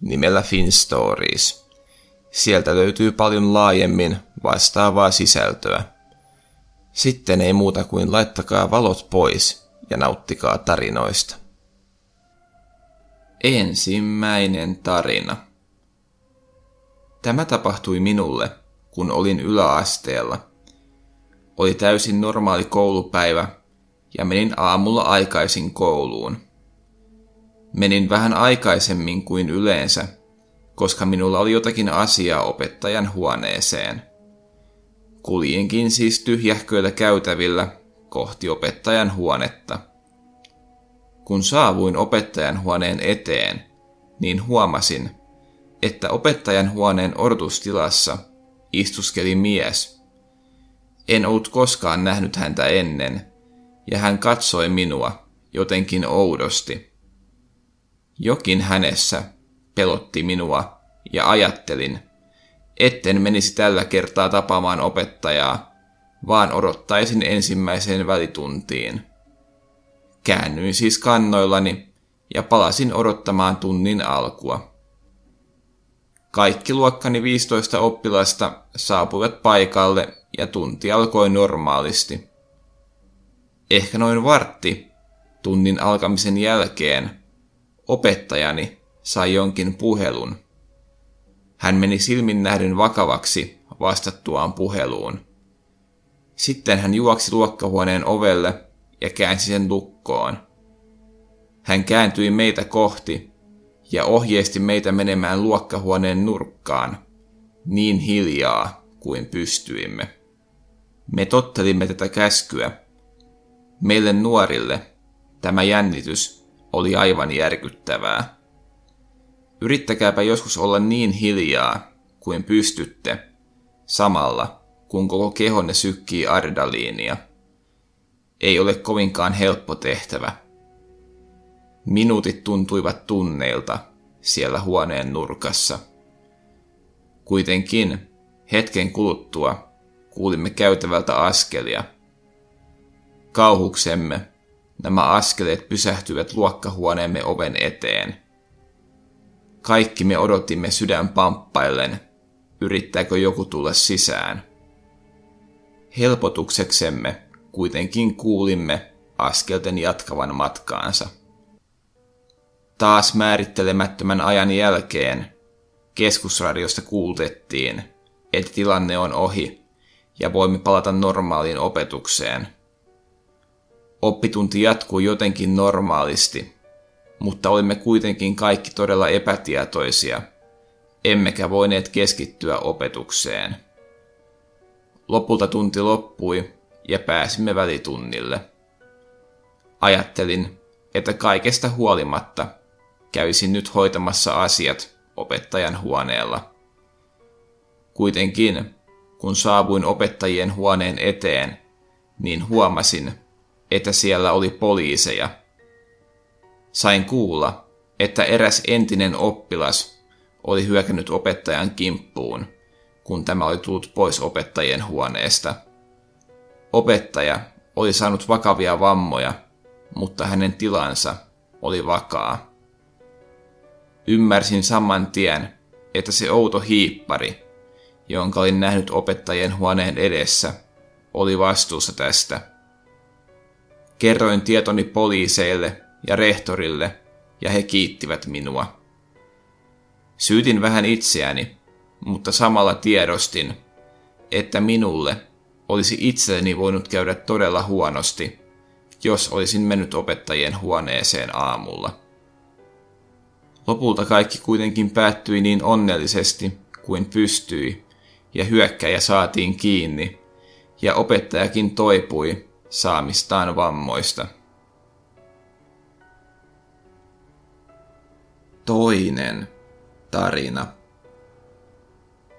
nimellä FinStories. Sieltä löytyy paljon laajemmin vastaavaa sisältöä. Sitten ei muuta kuin laittakaa valot pois ja nauttikaa tarinoista. Ensimmäinen tarina. Tämä tapahtui minulle, kun olin yläasteella. Oli täysin normaali koulupäivä ja menin aamulla aikaisin kouluun. Menin vähän aikaisemmin kuin yleensä, koska minulla oli jotakin asiaa opettajan huoneeseen. Kuljinkin siis tyhjähköillä käytävillä kohti opettajan huonetta. Kun saavuin opettajan huoneen eteen, niin huomasin, että opettajan huoneen odotustilassa istuskeli mies. En ollut koskaan nähnyt häntä ennen, ja hän katsoi minua jotenkin oudosti. Jokin hänessä pelotti minua ja ajattelin, etten menisi tällä kertaa tapaamaan opettajaa, vaan odottaisin ensimmäiseen välituntiin. Käännyin siis kannoillani ja palasin odottamaan tunnin alkua. Kaikki luokkani 15 oppilasta saapuivat paikalle ja tunti alkoi normaalisti. Ehkä noin vartti tunnin alkamisen jälkeen opettajani sai jonkin puhelun. Hän meni silmin nähden vakavaksi vastattuaan puheluun. Sitten hän juoksi luokkahuoneen ovelle ja käänsi sen lukkoon. Hän kääntyi meitä kohti ja ohjeisti meitä menemään luokkahuoneen nurkkaan, niin hiljaa kuin pystyimme. Me tottelimme tätä käskyä. Meille nuorille tämä jännitys oli aivan järkyttävää. Yrittäkääpä joskus olla niin hiljaa kuin pystytte, samalla kun koko kehonne sykkii ardaliinia. Ei ole kovinkaan helppo tehtävä. Minuutit tuntuivat tunneilta siellä huoneen nurkassa. Kuitenkin hetken kuluttua kuulimme käytävältä askelia. Kauhuksemme nämä askeleet pysähtyivät luokkahuoneemme oven eteen. Kaikki me odotimme sydän pamppaillen, yrittääkö joku tulla sisään. Helpotukseksemme kuitenkin kuulimme askelten jatkavan matkaansa. Taas määrittelemättömän ajan jälkeen keskusradiosta kuultettiin, että tilanne on ohi ja voimme palata normaaliin opetukseen. Oppitunti jatkuu jotenkin normaalisti, mutta olimme kuitenkin kaikki todella epätietoisia, emmekä voineet keskittyä opetukseen. Lopulta tunti loppui ja pääsimme välitunnille. Ajattelin, että kaikesta huolimatta kävisin nyt hoitamassa asiat opettajan huoneella. Kuitenkin, kun saavuin opettajien huoneen eteen, niin huomasin, että siellä oli poliiseja. Sain kuulla, että eräs entinen oppilas oli hyökännyt opettajan kimppuun, kun tämä oli tullut pois opettajien huoneesta. Opettaja oli saanut vakavia vammoja, mutta hänen tilansa oli vakaa. Ymmärsin saman tien, että se outo hiippari, jonka olin nähnyt opettajien huoneen edessä, oli vastuussa tästä. Kerroin tietoni poliiseille ja rehtorille, ja he kiittivät minua. Syytin vähän itseäni, mutta samalla tiedostin, että minulle olisi itselleni voinut käydä todella huonosti, jos olisin mennyt opettajien huoneeseen aamulla. Lopulta kaikki kuitenkin päättyi niin onnellisesti kuin pystyi, ja hyökkäjä saatiin kiinni, ja opettajakin toipui saamistaan vammoista. Toinen tarina.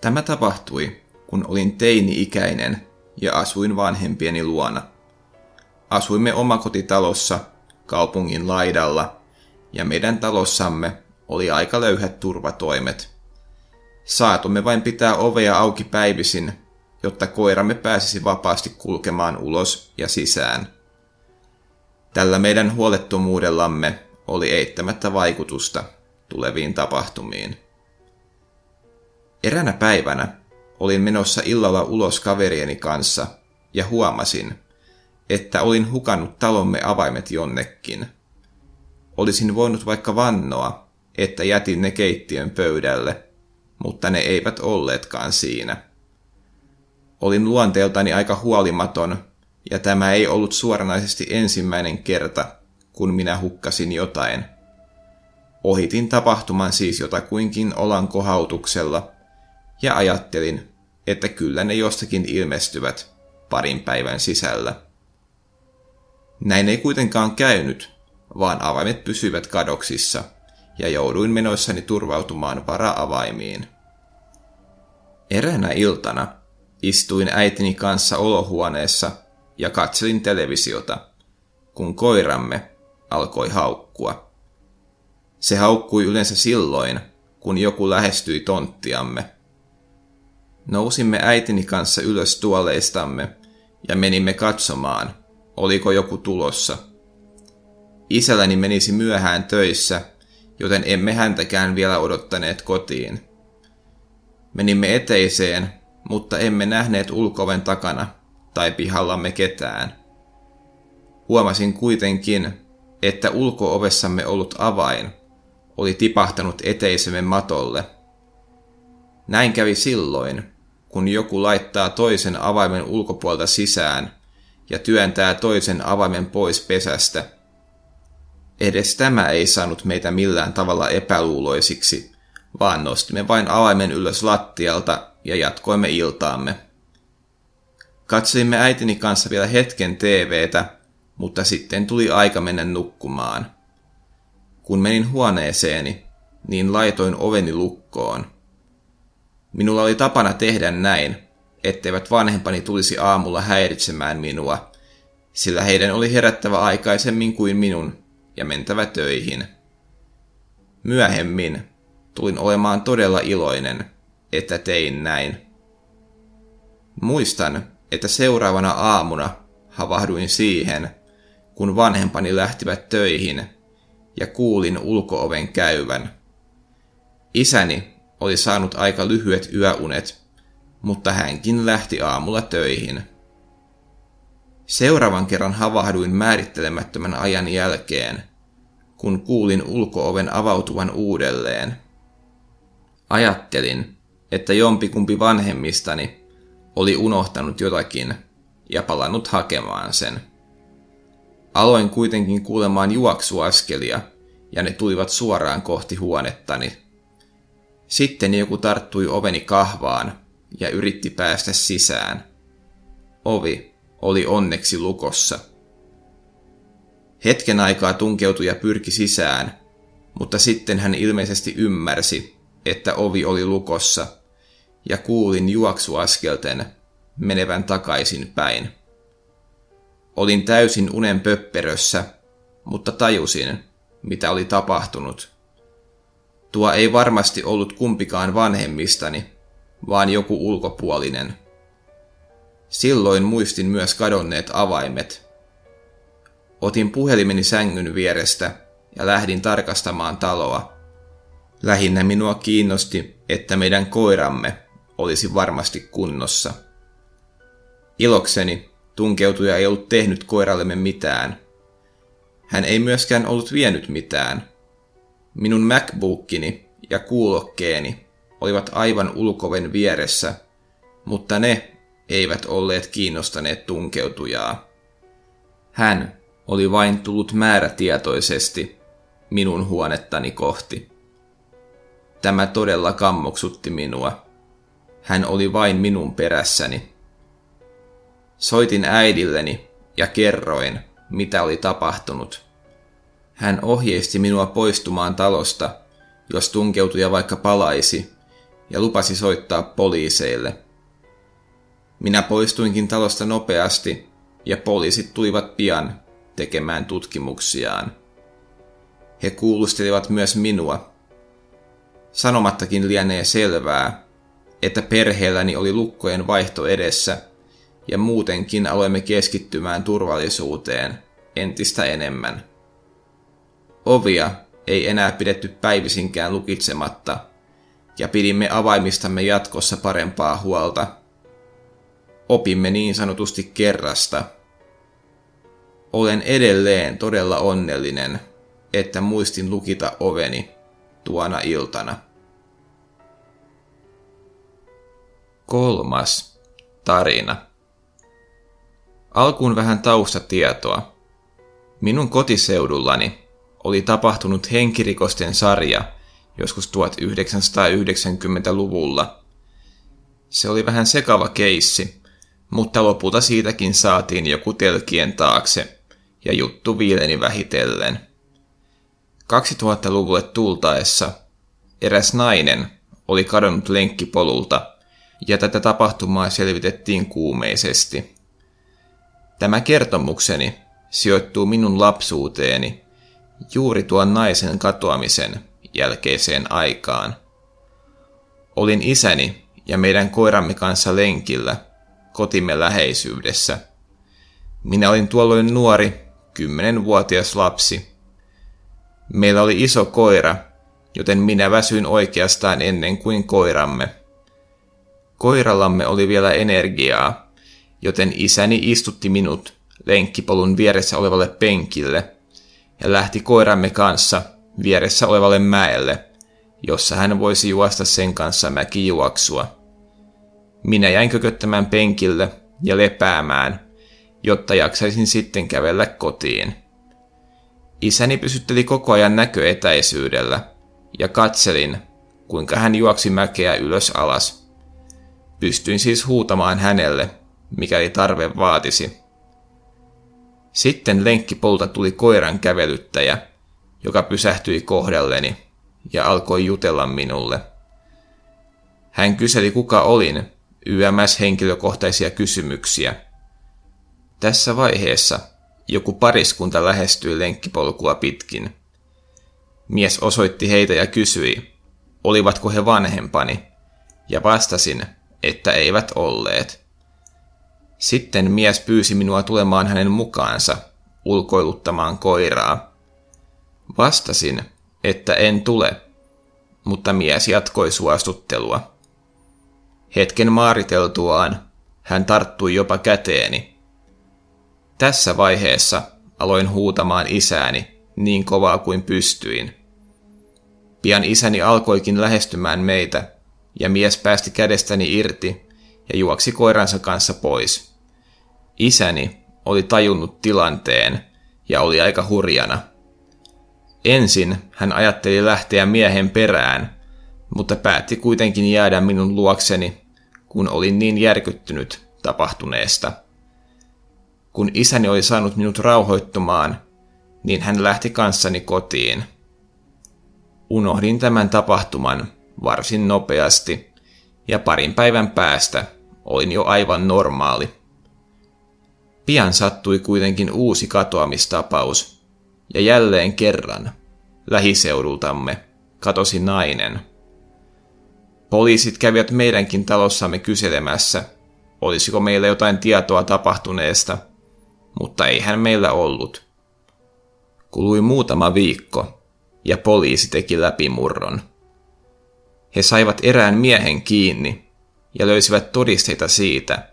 Tämä tapahtui, kun olin teini-ikäinen ja asuin vanhempieni luona. Asuimme omakotitalossa kaupungin laidalla ja meidän talossamme oli aika löyhät turvatoimet. Saatumme vain pitää ovea auki päivisin, jotta koiramme pääsisi vapaasti kulkemaan ulos ja sisään. Tällä meidän huolettomuudellamme oli eittämättä vaikutusta tuleviin tapahtumiin. Eränä päivänä olin menossa illalla ulos kaverieni kanssa ja huomasin, että olin hukannut talomme avaimet jonnekin. Olisin voinut vaikka vannoa, että jätin ne keittiön pöydälle, mutta ne eivät olleetkaan siinä. Olin luonteeltani aika huolimaton, ja tämä ei ollut suoranaisesti ensimmäinen kerta, kun minä hukkasin jotain. Ohitin tapahtuman siis jotakuinkin olan kohautuksella, ja ajattelin, että kyllä ne jostakin ilmestyvät parin päivän sisällä. Näin ei kuitenkaan käynyt, vaan avaimet pysyivät kadoksissa, ja jouduin menoissani turvautumaan vara-avaimiin. Eräänä iltana istuin äitini kanssa olohuoneessa ja katselin televisiota, kun koiramme alkoi haukkua. Se haukkui yleensä silloin, kun joku lähestyi tonttiamme. Nousimme äitini kanssa ylös tuoleistamme ja menimme katsomaan, oliko joku tulossa. Isälläni menisi myöhään töissä, joten emme häntäkään vielä odottaneet kotiin. Menimme eteiseen, mutta emme nähneet ulkoven takana tai pihallamme ketään. Huomasin kuitenkin, että ulkoovessamme ollut avain oli tipahtanut eteisemme matolle. Näin kävi silloin, kun joku laittaa toisen avaimen ulkopuolta sisään ja työntää toisen avaimen pois pesästä. Edes tämä ei saanut meitä millään tavalla epäluuloisiksi, vaan nostimme vain avaimen ylös lattialta ja jatkoimme iltaamme. Katsoimme äitini kanssa vielä hetken TVtä, mutta sitten tuli aika mennä nukkumaan. Kun menin huoneeseeni, niin laitoin oveni lukkoon. Minulla oli tapana tehdä näin, etteivät vanhempani tulisi aamulla häiritsemään minua, sillä heidän oli herättävä aikaisemmin kuin minun ja mentävä töihin. Myöhemmin tulin olemaan todella iloinen, että tein näin. Muistan, että seuraavana aamuna havahduin siihen, kun vanhempani lähtivät töihin ja kuulin ulkooven käyvän. Isäni oli saanut aika lyhyet yöunet, mutta hänkin lähti aamulla töihin. Seuraavan kerran havahduin määrittelemättömän ajan jälkeen, kun kuulin ulkooven avautuvan uudelleen. Ajattelin, että jompikumpi vanhemmistani oli unohtanut jotakin ja palannut hakemaan sen. Aloin kuitenkin kuulemaan juoksuaskelia, ja ne tulivat suoraan kohti huonettani. Sitten joku tarttui oveni kahvaan ja yritti päästä sisään. Ovi oli onneksi lukossa. Hetken aikaa tunkeutui ja pyrki sisään, mutta sitten hän ilmeisesti ymmärsi, että ovi oli lukossa, ja kuulin juoksuaskelten menevän takaisin päin. Olin täysin unen pöpperössä, mutta tajusin, mitä oli tapahtunut. Tuo ei varmasti ollut kumpikaan vanhemmistani, vaan joku ulkopuolinen. Silloin muistin myös kadonneet avaimet. Otin puhelimeni sängyn vierestä ja lähdin tarkastamaan taloa. Lähinnä minua kiinnosti, että meidän koiramme olisi varmasti kunnossa. Ilokseni tunkeutuja ei ollut tehnyt koirallemme mitään. Hän ei myöskään ollut vienyt mitään. Minun MacBookini ja kuulokkeeni olivat aivan ulkoven vieressä, mutta ne eivät olleet kiinnostaneet tunkeutujaa. Hän oli vain tullut määrätietoisesti minun huonettani kohti. Tämä todella kammoksutti minua. Hän oli vain minun perässäni. Soitin äidilleni ja kerroin, mitä oli tapahtunut. Hän ohjeisti minua poistumaan talosta jos tunkeutuja vaikka palaisi, ja lupasi soittaa poliiseille. Minä poistuinkin talosta nopeasti, ja poliisit tulivat pian tekemään tutkimuksiaan. He kuulustelivat myös minua. Sanomattakin lienee selvää, että perheelläni oli lukkojen vaihto edessä, ja muutenkin aloimme keskittymään turvallisuuteen entistä enemmän. Ovia ei enää pidetty päivisinkään lukitsematta, ja pidimme avaimistamme jatkossa parempaa huolta. Opimme niin sanotusti kerrasta. Olen edelleen todella onnellinen, että muistin lukita oveni tuona iltana. Kolmas tarina. Alkuun vähän taustatietoa. Minun kotiseudullani oli tapahtunut henkirikosten sarja joskus 1990-luvulla. Se oli vähän sekava keissi, mutta lopulta siitäkin saatiin joku telkien taakse ja juttu viileni vähitellen. 2000-luvulle tultaessa eräs nainen oli kadonnut lenkkipolulta ja tätä tapahtumaa selvitettiin kuumeisesti. Tämä kertomukseni sijoittuu minun lapsuuteeni juuri tuon naisen katoamisen jälkeiseen aikaan. Olin isäni ja meidän koiramme kanssa lenkillä kotimme läheisyydessä. Minä olin tuolloin nuori, kymmenenvuotias lapsi. Meillä oli iso koira, joten minä väsyin oikeastaan ennen kuin koiramme. Koirallamme oli vielä energiaa, joten isäni istutti minut lenkkipolun vieressä olevalle penkille ja lähti koiramme kanssa vieressä olevalle mäelle, jossa hän voisi juosta sen kanssa mäkijuoksua. Minä jäin kököttämään penkille ja lepäämään, jotta jaksaisin sitten kävellä kotiin. Isäni pysytteli koko ajan näköetäisyydellä, ja katselin, kuinka hän juoksi mäkeä ylös alas. Pystyin siis huutamaan hänelle, mikäli tarve vaatisi. Sitten lenkkipolta tuli koiran kävelyttäjä, joka pysähtyi kohdalleni ja alkoi jutella minulle. Hän kyseli kuka olin, YMS henkilökohtaisia kysymyksiä. Tässä vaiheessa joku pariskunta lähestyi lenkkipolkua pitkin. Mies osoitti heitä ja kysyi, olivatko he vanhempani, ja vastasin, että eivät olleet. Sitten mies pyysi minua tulemaan hänen mukaansa ulkoiluttamaan koiraa. Vastasin, että en tule, mutta mies jatkoi suostuttelua. Hetken maariteltuaan hän tarttui jopa käteeni. Tässä vaiheessa aloin huutamaan isääni niin kovaa kuin pystyin. Pian isäni alkoikin lähestymään meitä, ja mies päästi kädestäni irti ja juoksi koiransa kanssa pois. Isäni oli tajunnut tilanteen ja oli aika hurjana. Ensin hän ajatteli lähteä miehen perään, mutta päätti kuitenkin jäädä minun luokseni, kun olin niin järkyttynyt tapahtuneesta. Kun isäni oli saanut minut rauhoittumaan, niin hän lähti kanssani kotiin. Unohdin tämän tapahtuman varsin nopeasti, ja parin päivän päästä olin jo aivan normaali. Pian sattui kuitenkin uusi katoamistapaus, ja jälleen kerran lähiseudultamme katosi nainen. Poliisit kävivät meidänkin talossamme kyselemässä, olisiko meillä jotain tietoa tapahtuneesta, mutta eihän meillä ollut. Kului muutama viikko, ja poliisi teki läpimurron. He saivat erään miehen kiinni, ja löysivät todisteita siitä,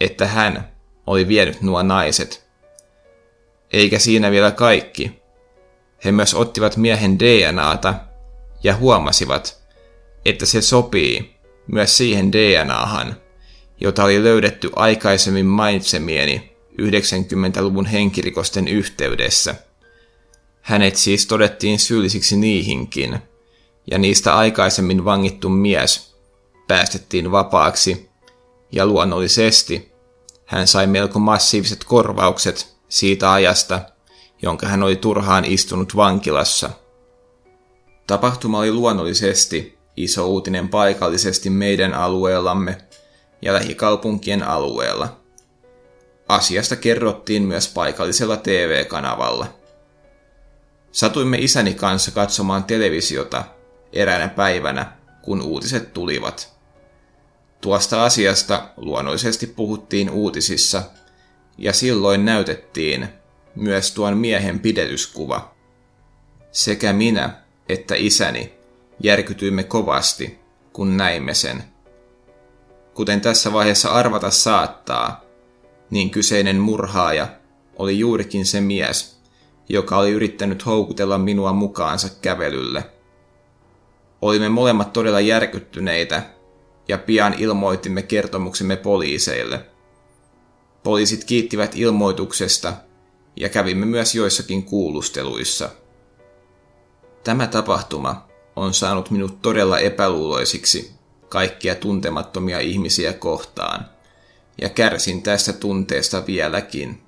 että hän oli vienyt nuo naiset. Eikä siinä vielä kaikki. He myös ottivat miehen DNAta ja huomasivat, että se sopii myös siihen DNAhan, jota oli löydetty aikaisemmin mainitsemieni 90-luvun henkirikosten yhteydessä. Hänet siis todettiin syyllisiksi niihinkin, ja niistä aikaisemmin vangittu mies päästettiin vapaaksi, ja luonnollisesti hän sai melko massiiviset korvaukset siitä ajasta, jonka hän oli turhaan istunut vankilassa. Tapahtuma oli luonnollisesti iso uutinen paikallisesti meidän alueellamme ja lähikaupunkien alueella. Asiasta kerrottiin myös paikallisella TV-kanavalla. Satuimme isäni kanssa katsomaan televisiota eräänä päivänä, kun uutiset tulivat. Tuosta asiasta luonnollisesti puhuttiin uutisissa, ja silloin näytettiin myös tuon miehen pidetyskuva. Sekä minä että isäni järkytyimme kovasti, kun näimme sen. Kuten tässä vaiheessa arvata saattaa, niin kyseinen murhaaja oli juurikin se mies, joka oli yrittänyt houkutella minua mukaansa kävelylle. Olimme molemmat todella järkyttyneitä ja pian ilmoitimme kertomuksemme poliiseille. Poliisit kiittivät ilmoituksesta ja kävimme myös joissakin kuulusteluissa. Tämä tapahtuma on saanut minut todella epäluuloisiksi kaikkia tuntemattomia ihmisiä kohtaan, ja kärsin tästä tunteesta vieläkin.